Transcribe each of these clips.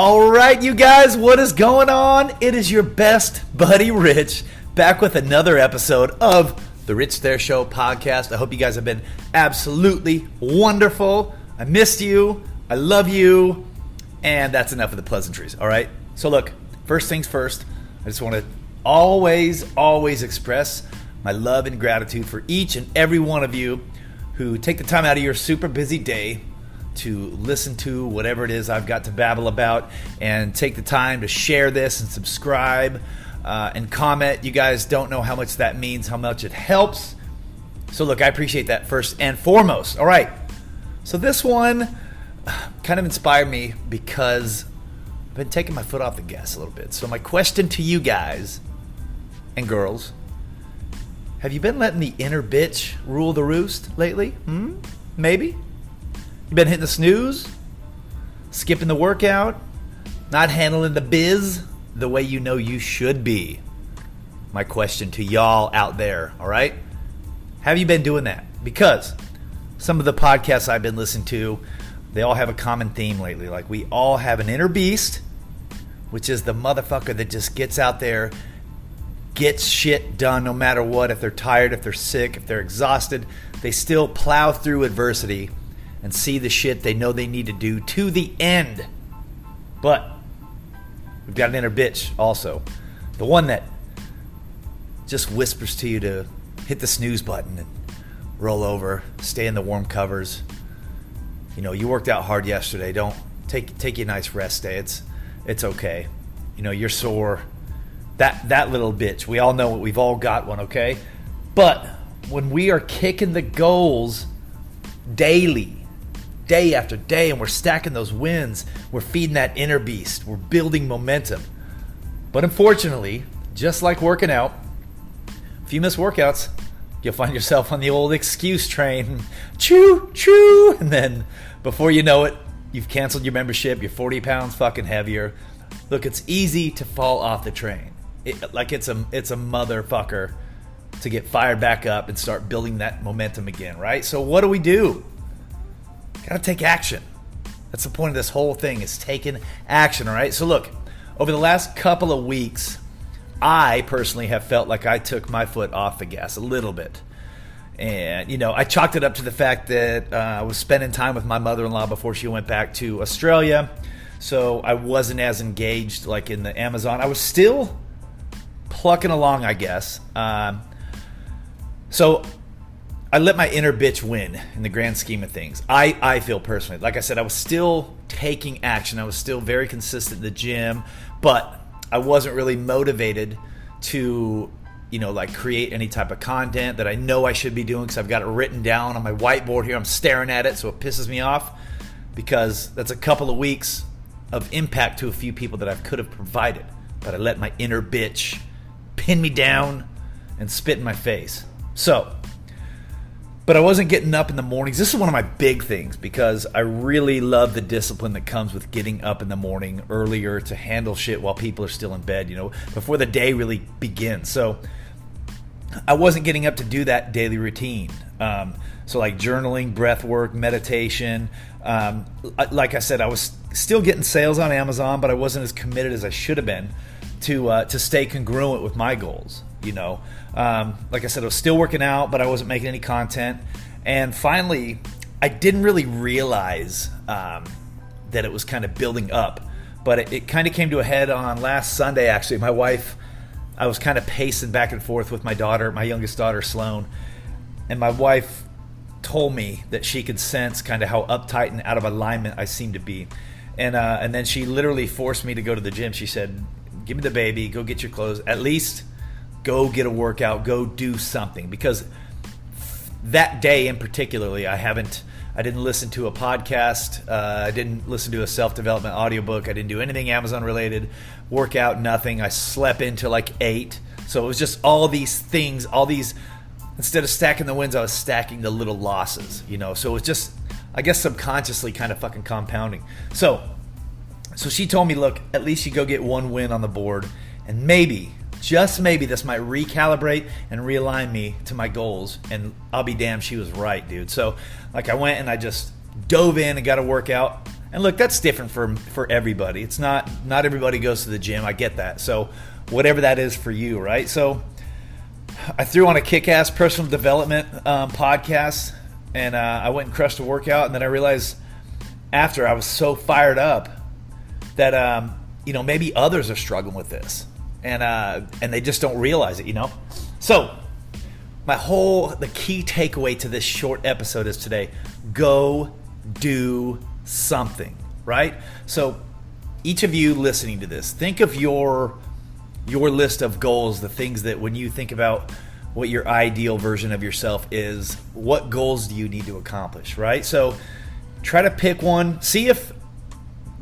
All right, you guys, what is going on? It is your best buddy Rich back with another episode of the Rich There Show podcast. I hope you guys have been absolutely wonderful. I missed you. I love you. And that's enough of the pleasantries, all right? So, look, first things first, I just want to always, always express my love and gratitude for each and every one of you who take the time out of your super busy day to listen to whatever it is I've got to babble about and take the time to share this and subscribe uh, and comment. You guys don't know how much that means, how much it helps. So, look, I appreciate that first and foremost. All right. So, this one kind of inspired me because I've been taking my foot off the gas a little bit. So, my question to you guys and girls have you been letting the inner bitch rule the roost lately? Hmm? Maybe? You been hitting the snooze? Skipping the workout? Not handling the biz the way you know you should be? My question to y'all out there, all right? Have you been doing that? Because some of the podcasts I've been listening to, they all have a common theme lately. Like we all have an inner beast, which is the motherfucker that just gets out there, gets shit done no matter what. If they're tired, if they're sick, if they're exhausted, they still plow through adversity and see the shit they know they need to do to the end. But we've got an inner bitch also. The one that just whispers to you to hit the snooze button and roll over, stay in the warm covers. You know, you worked out hard yesterday. Don't take take you a nice rest day. It's it's okay. You know, you're sore. That that little bitch. We all know it. We've all got one, okay? But when we are kicking the goals daily, day after day and we're stacking those wins. We're feeding that inner beast. We're building momentum. But unfortunately, just like working out, if you miss workouts, you'll find yourself on the old excuse train. Choo, choo. And then before you know it, you've canceled your membership. You're 40 pounds fucking heavier. Look, it's easy to fall off the train. It, like it's a it's a motherfucker to get fired back up and start building that momentum again, right? So what do we do? Gotta take action. That's the point of this whole thing is taking action, all right? So look, over the last couple of weeks, I personally have felt like I took my foot off the gas a little bit. And, you know, I chalked it up to the fact that uh, I was spending time with my mother in law before she went back to Australia. So I wasn't as engaged like in the Amazon. I was still plucking along, I guess. Um, so I let my inner bitch win in the grand scheme of things. I, I feel personally. Like I said, I was still taking action. I was still very consistent in the gym, but I wasn't really motivated to, you know, like create any type of content that I know I should be doing because I've got it written down on my whiteboard here. I'm staring at it, so it pisses me off because that's a couple of weeks of impact to a few people that I could have provided. But I let my inner bitch pin me down and spit in my face. So, but I wasn't getting up in the mornings. This is one of my big things because I really love the discipline that comes with getting up in the morning earlier to handle shit while people are still in bed, you know, before the day really begins. So I wasn't getting up to do that daily routine. Um, so, like journaling, breath work, meditation. Um, like I said, I was still getting sales on Amazon, but I wasn't as committed as I should have been to uh, to stay congruent with my goals. You know, um, like I said, I was still working out, but I wasn't making any content. And finally, I didn't really realize um, that it was kind of building up, but it, it kind of came to a head on last Sunday. Actually, my wife, I was kind of pacing back and forth with my daughter, my youngest daughter Sloan, and my wife told me that she could sense kind of how uptight and out of alignment I seemed to be. And, uh, and then she literally forced me to go to the gym. She said, Give me the baby, go get your clothes. At least go get a workout, go do something. Because that day in particularly, I haven't, I didn't listen to a podcast, uh, I didn't listen to a self development audiobook, I didn't do anything Amazon related, workout, nothing. I slept into like eight. So it was just all these things, all these, instead of stacking the wins, I was stacking the little losses, you know? So it was just, I guess subconsciously kind of fucking compounding. So, so she told me, look, at least you go get one win on the board, and maybe just maybe this might recalibrate and realign me to my goals. And I'll be damned, she was right, dude. So, like, I went and I just dove in and got a workout. And look, that's different for for everybody. It's not not everybody goes to the gym. I get that. So whatever that is for you, right? So I threw on a kick-ass personal development um, podcast, and uh, I went and crushed a workout, and then I realized after I was so fired up that um, you know maybe others are struggling with this, and uh, and they just don't realize it, you know. So my whole the key takeaway to this short episode is today: go do something, right? So each of you listening to this, think of your your list of goals, the things that when you think about what your ideal version of yourself is, what goals do you need to accomplish, right? So try to pick one, see if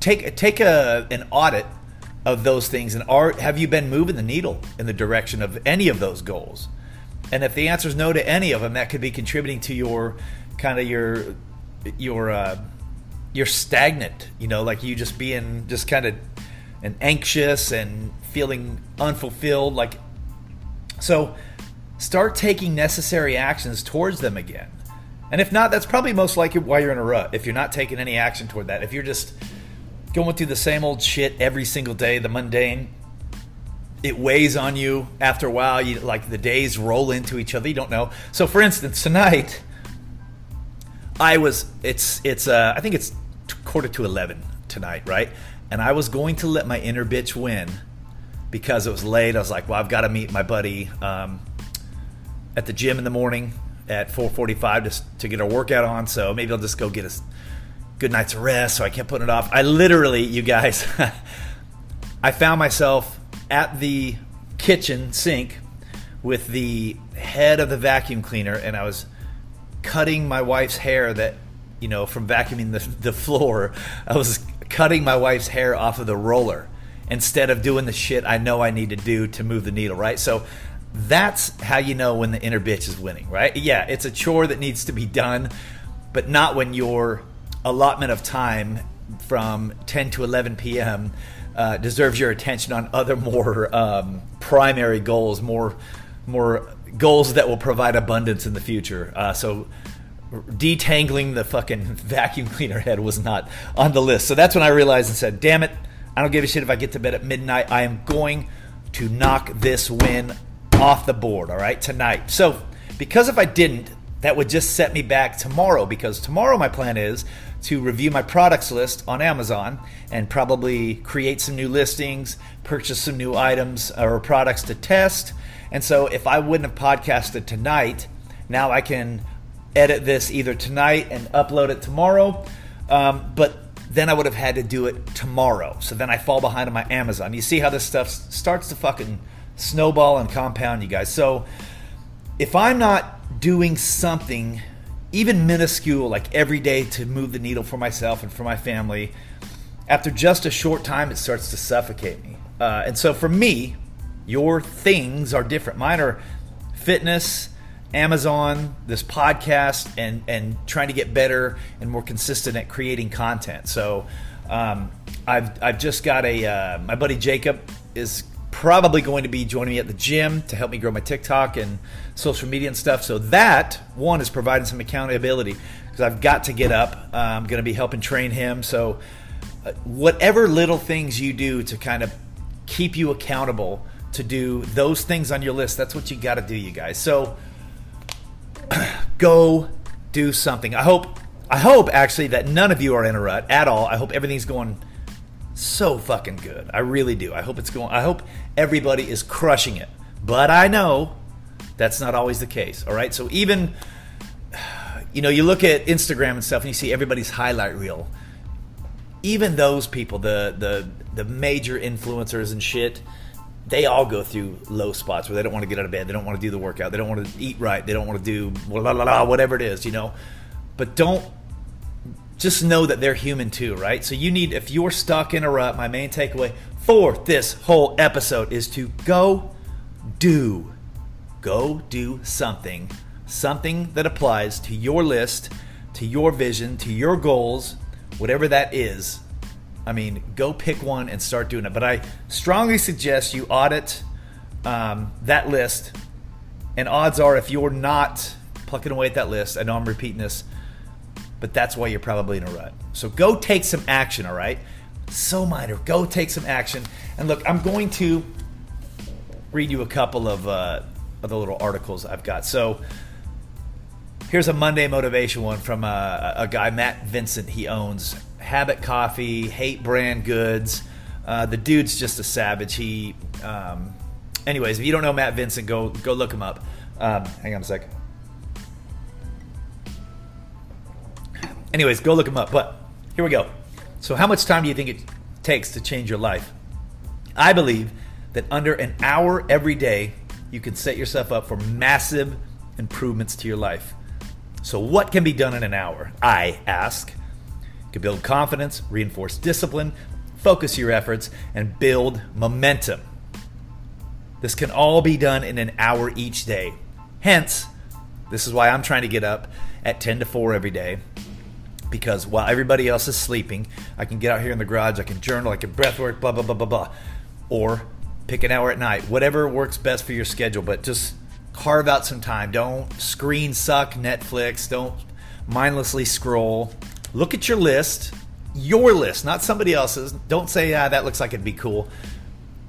take take a an audit of those things? And are have you been moving the needle in the direction of any of those goals? And if the answer is no to any of them, that could be contributing to your kind of your your uh, you're stagnant, you know, like you just being just kind of and anxious and feeling unfulfilled like so start taking necessary actions towards them again. And if not that's probably most likely why you're in a rut if you're not taking any action toward that. If you're just going through the same old shit every single day the mundane it weighs on you after a while you like the days roll into each other you don't know so for instance tonight i was it's it's uh i think it's quarter to 11 tonight right and I was going to let my inner bitch win because it was late. I was like, well, I've got to meet my buddy um, at the gym in the morning at 4:45 just to get a workout on. So maybe I'll just go get a good night's rest. So I kept putting it off. I literally, you guys, I found myself at the kitchen sink with the head of the vacuum cleaner, and I was cutting my wife's hair that you know from vacuuming the, the floor. I was cutting my wife's hair off of the roller instead of doing the shit I know I need to do to move the needle, right? So that's how you know when the inner bitch is winning, right? Yeah, it's a chore that needs to be done, but not when your allotment of time from 10 to 11 p.m. Uh, deserves your attention on other more um, primary goals, more more goals that will provide abundance in the future. Uh, so detangling the fucking vacuum cleaner head was not on the list. So that's when I realized and said, damn it, I don't give a shit if I get to bed at midnight. I am going to knock this win off the board, all right, tonight. So because if I didn't, that would just set me back tomorrow because tomorrow my plan is to review my products list on Amazon and probably create some new listings, purchase some new items or products to test. And so if I wouldn't have podcasted tonight, now I can edit this either tonight and upload it tomorrow. Um, but then I would have had to do it tomorrow. So then I fall behind on my Amazon. You see how this stuff starts to fucking snowball and compound, you guys. So if I'm not doing something, even minuscule, like every day to move the needle for myself and for my family, after just a short time, it starts to suffocate me. Uh, and so for me, your things are different. Mine are fitness Amazon, this podcast, and and trying to get better and more consistent at creating content. So um, I've I've just got a uh, my buddy Jacob is probably going to be joining me at the gym to help me grow my TikTok and social media and stuff. So that one is providing some accountability because I've got to get up. I'm going to be helping train him. So uh, whatever little things you do to kind of keep you accountable to do those things on your list, that's what you got to do, you guys. So go do something. I hope I hope actually that none of you are in a rut at all. I hope everything's going so fucking good. I really do. I hope it's going I hope everybody is crushing it. But I know that's not always the case. All right? So even you know, you look at Instagram and stuff and you see everybody's highlight reel. Even those people, the the the major influencers and shit, they all go through low spots where they don't want to get out of bed, they don't want to do the workout, they don't want to eat right, they don't want to do blah, blah, blah, whatever it is, you know. But don't just know that they're human too, right? So you need, if you're stuck in a rut, my main takeaway for this whole episode is to go do, go do something, something that applies to your list, to your vision, to your goals, whatever that is I mean, go pick one and start doing it. But I strongly suggest you audit um, that list. And odds are, if you're not plucking away at that list, I know I'm repeating this, but that's why you're probably in a rut. So go take some action, all right? So minor. Go take some action. And look, I'm going to read you a couple of, uh, of the little articles I've got. So here's a Monday motivation one from a, a guy, Matt Vincent. He owns Habit Coffee, Hate Brand Goods. Uh, the dude's just a savage. He, um, anyways, if you don't know Matt Vincent, go go look him up. Um, hang on a sec. Anyways, go look them up. But here we go. So, how much time do you think it takes to change your life? I believe that under an hour every day, you can set yourself up for massive improvements to your life. So, what can be done in an hour? I ask. You can build confidence, reinforce discipline, focus your efforts, and build momentum. This can all be done in an hour each day. Hence, this is why I'm trying to get up at 10 to 4 every day because while everybody else is sleeping, I can get out here in the garage, I can journal, I can breath work, blah, blah, blah, blah, blah. Or pick an hour at night, whatever works best for your schedule, but just carve out some time. Don't screen suck Netflix, don't mindlessly scroll. Look at your list, your list, not somebody else's. Don't say, ah, that looks like it'd be cool.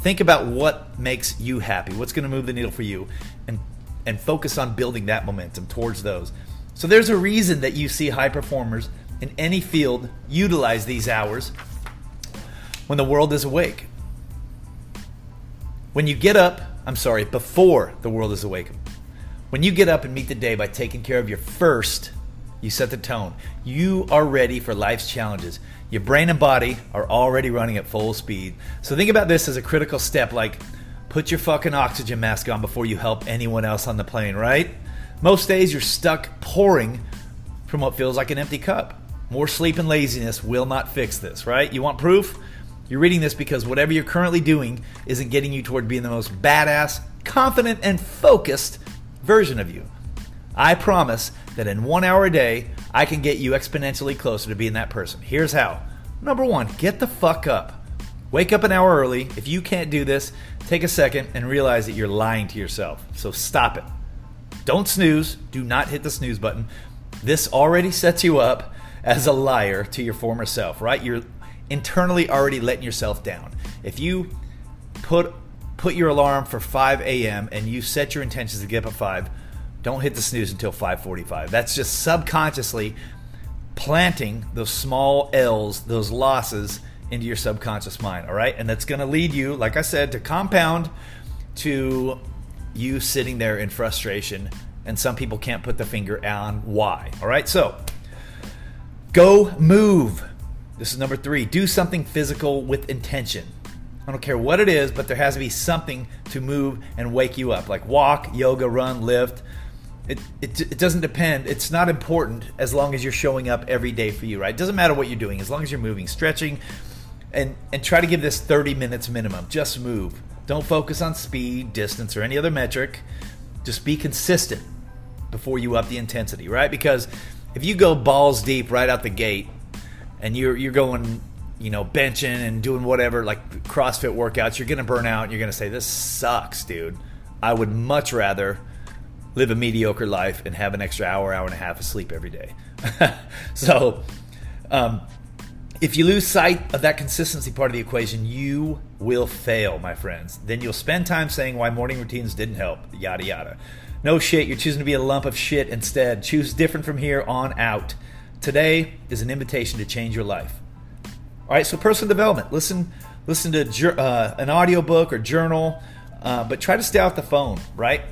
Think about what makes you happy, what's going to move the needle for you, and and focus on building that momentum towards those. So there's a reason that you see high performers in any field utilize these hours when the world is awake. When you get up, I'm sorry, before the world is awake. When you get up and meet the day by taking care of your first, you set the tone. You are ready for life's challenges. Your brain and body are already running at full speed. So think about this as a critical step like put your fucking oxygen mask on before you help anyone else on the plane, right? Most days you're stuck pouring from what feels like an empty cup. More sleep and laziness will not fix this, right? You want proof? You're reading this because whatever you're currently doing isn't getting you toward being the most badass, confident, and focused version of you. I promise that in one hour a day, I can get you exponentially closer to being that person. Here's how. Number one, get the fuck up. Wake up an hour early. If you can't do this, take a second and realize that you're lying to yourself. So stop it. Don't snooze. Do not hit the snooze button. This already sets you up as a liar to your former self, right? You're internally already letting yourself down. If you put put your alarm for 5 a.m. and you set your intentions to get up at 5, don't hit the snooze until 5:45. That's just subconsciously planting those small L's, those losses into your subconscious mind, all right? And that's going to lead you, like I said, to compound to you sitting there in frustration, and some people can't put the finger on why. All right, so go move. This is number three. Do something physical with intention. I don't care what it is, but there has to be something to move and wake you up, like walk, yoga, run, lift. It, it, it doesn't depend. It's not important as long as you're showing up every day for you, right? It doesn't matter what you're doing, as long as you're moving, stretching, and and try to give this 30 minutes minimum. Just move. Don't focus on speed, distance, or any other metric. Just be consistent before you up the intensity, right? Because if you go balls deep right out the gate and you're you're going, you know, benching and doing whatever like CrossFit workouts, you're to burn out and you're to say this sucks, dude. I would much rather live a mediocre life and have an extra hour, hour and a half of sleep every day. so, um, if you lose sight of that consistency part of the equation, you will fail, my friends. Then you'll spend time saying why morning routines didn't help, yada yada. No shit, you're choosing to be a lump of shit instead. Choose different from here on out. Today is an invitation to change your life. All right, so personal development. Listen, listen to uh, an audiobook or journal, uh, but try to stay off the phone, right?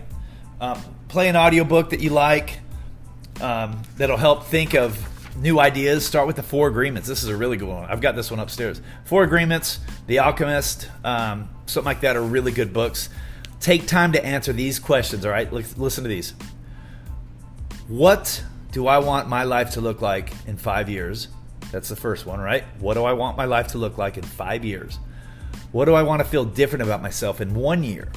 Um, play an audiobook that you like um, that'll help think of new ideas. Start with the Four Agreements. This is a really good one. I've got this one upstairs. Four Agreements, The Alchemist, um, something like that are really good books. Take time to answer these questions, all right? Listen to these. What do I want my life to look like in five years? That's the first one, right? What do I want my life to look like in five years? What do I want to feel different about myself in one year?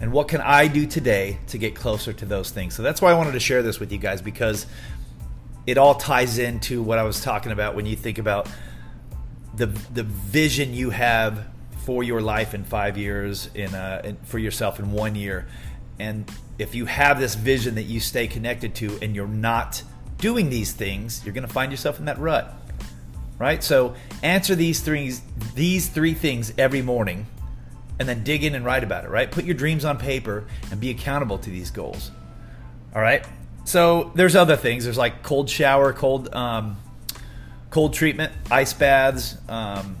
And what can I do today to get closer to those things? So that's why I wanted to share this with you guys because it all ties into what I was talking about when you think about the the vision you have for your life in five years, in, uh, in for yourself in one year, and if you have this vision that you stay connected to, and you're not doing these things, you're going to find yourself in that rut. Right? So answer these three these three things every morning and then dig in and write about it, right? Put your dreams on paper and be accountable to these goals. All right? So there's other things. There's like cold shower, cold um, cold treatment, ice baths, um,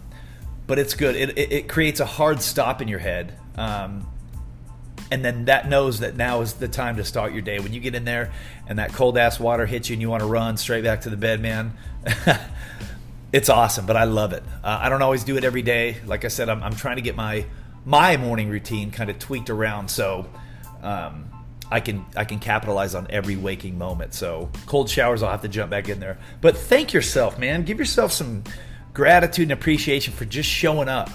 but it's good. It, it, it, creates a hard stop in your head. Um, and then that knows that now is the time to start your day. When you get in there and that cold ass water hits you and you want to run straight back to the bed, man, it's awesome. But I love it. Uh, I don't always do it every day. Like I said, I'm, I'm trying to get my my morning routine kind of tweaked around so um, I can I can capitalize on every waking moment. So cold showers, I'll have to jump back in there. But thank yourself, man. Give yourself some gratitude and appreciation for just showing up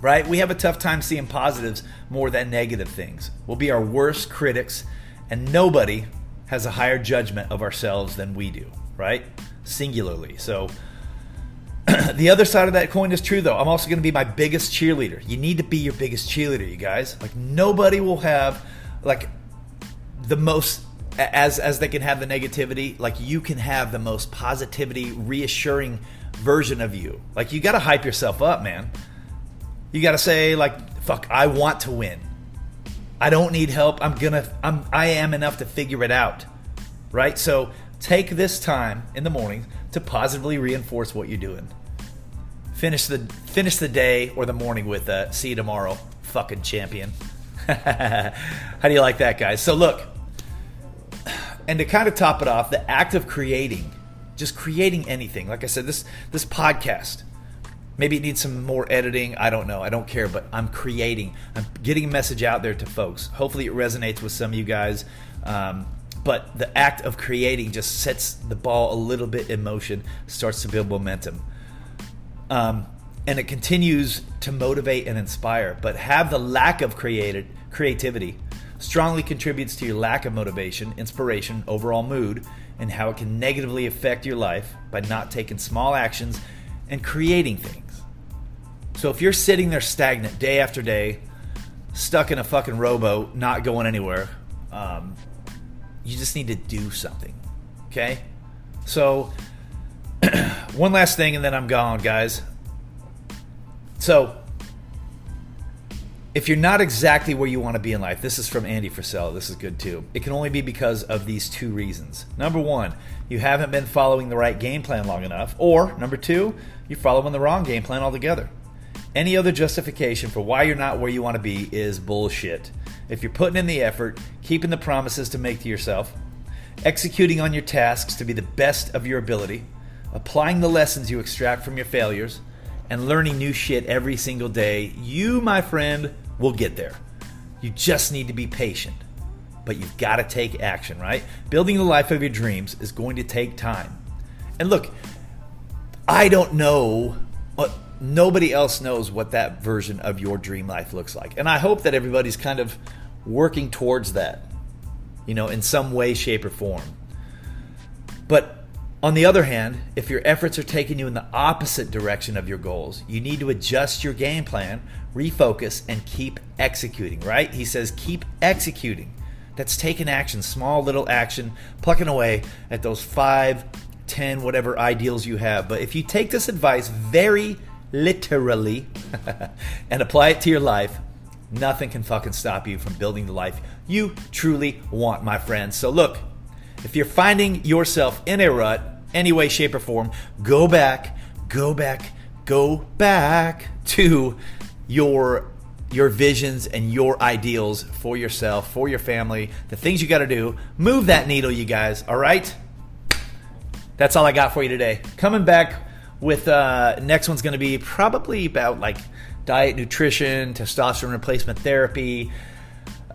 right? We have a tough time seeing positives more than negative things. We'll be our worst critics, and nobody has a higher judgment of ourselves than we do, right? Singularly. So, the other side of that coin is true, though. I'm also going to be my biggest cheerleader. You need to be your biggest cheerleader, you guys. Like, nobody will have, like, the most as as they can have the negativity like you can have the most positivity reassuring version of you like you got to hype yourself up man you got to say like, "Fuck, I want to win. I don't need help. I'm gonna. I'm. I am enough to figure it out." Right. So take this time in the morning to positively reinforce what you're doing. Finish the finish the day or the morning with a "See you tomorrow, fucking champion." How do you like that, guys? So look, and to kind of top it off, the act of creating, just creating anything. Like I said, this this podcast Maybe it needs some more editing. I don't know. I don't care, but I'm creating. I'm getting a message out there to folks. Hopefully, it resonates with some of you guys. Um, but the act of creating just sets the ball a little bit in motion, starts to build momentum. Um, and it continues to motivate and inspire. But have the lack of created creativity strongly contributes to your lack of motivation, inspiration, overall mood, and how it can negatively affect your life by not taking small actions and creating things. So if you're sitting there stagnant day after day, stuck in a fucking rowboat, not going anywhere, um, you just need to do something. Okay? So, one last thing and then I'm gone, guys. So, if you're not exactly where you want to be in life, this is from Andy Frisella. This is good too. It can only be because of these two reasons. Number one, you haven't been following the right game plan long enough. Or, number two, you're following the wrong game plan altogether. Any other justification for why you're not where you want to be is bullshit. If you're putting in the effort, keeping the promises to make to yourself, executing on your tasks to be the best of your ability, applying the lessons you extract from your failures, and learning new shit every single day, you, my friend, will get there. You just need to be patient. But you've got to take action, right? Building the life of your dreams is going to take time. And look, I don't know what nobody else knows what that version of your dream life looks like. And I hope that everybody's kind of working towards that, you know, in some way, shape, or form. But on the other hand, if your efforts are taking you in the opposite direction of your goals, you need to adjust your game plan, refocus, and keep executing, right? He says, keep executing. That's taking action, small little action, plucking away at those five, ten, whatever ideals you have. But if you take this advice very literally, and apply it to your life, nothing can fucking stop you from building the life you truly want, my friends. So, look, if you're finding yourself in a rut, any way, shape, or form, go back, go back, go back to your your visions and your ideals for yourself, for your family, the things you got to do. Move that needle, you guys. All right. That's all I got for you today. Coming back with uh, next one's going to be probably about like diet, nutrition, testosterone replacement therapy,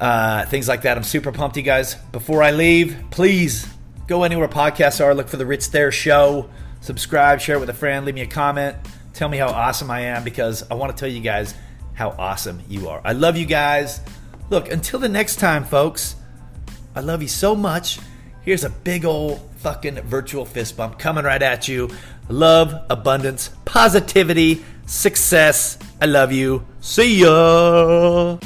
uh, things like that. I'm super pumped, you guys. Before I leave, please go anywhere podcasts are. Look for the Rich There Show. Subscribe, share it with a friend, leave me a comment. Tell me how awesome I am because I want to tell you guys how awesome you are. I love you guys. Look, until the next time, folks, I love you so much. Here's a big old fucking virtual fist bump coming right at you. Love, abundance, positivity, success. I love you. See ya.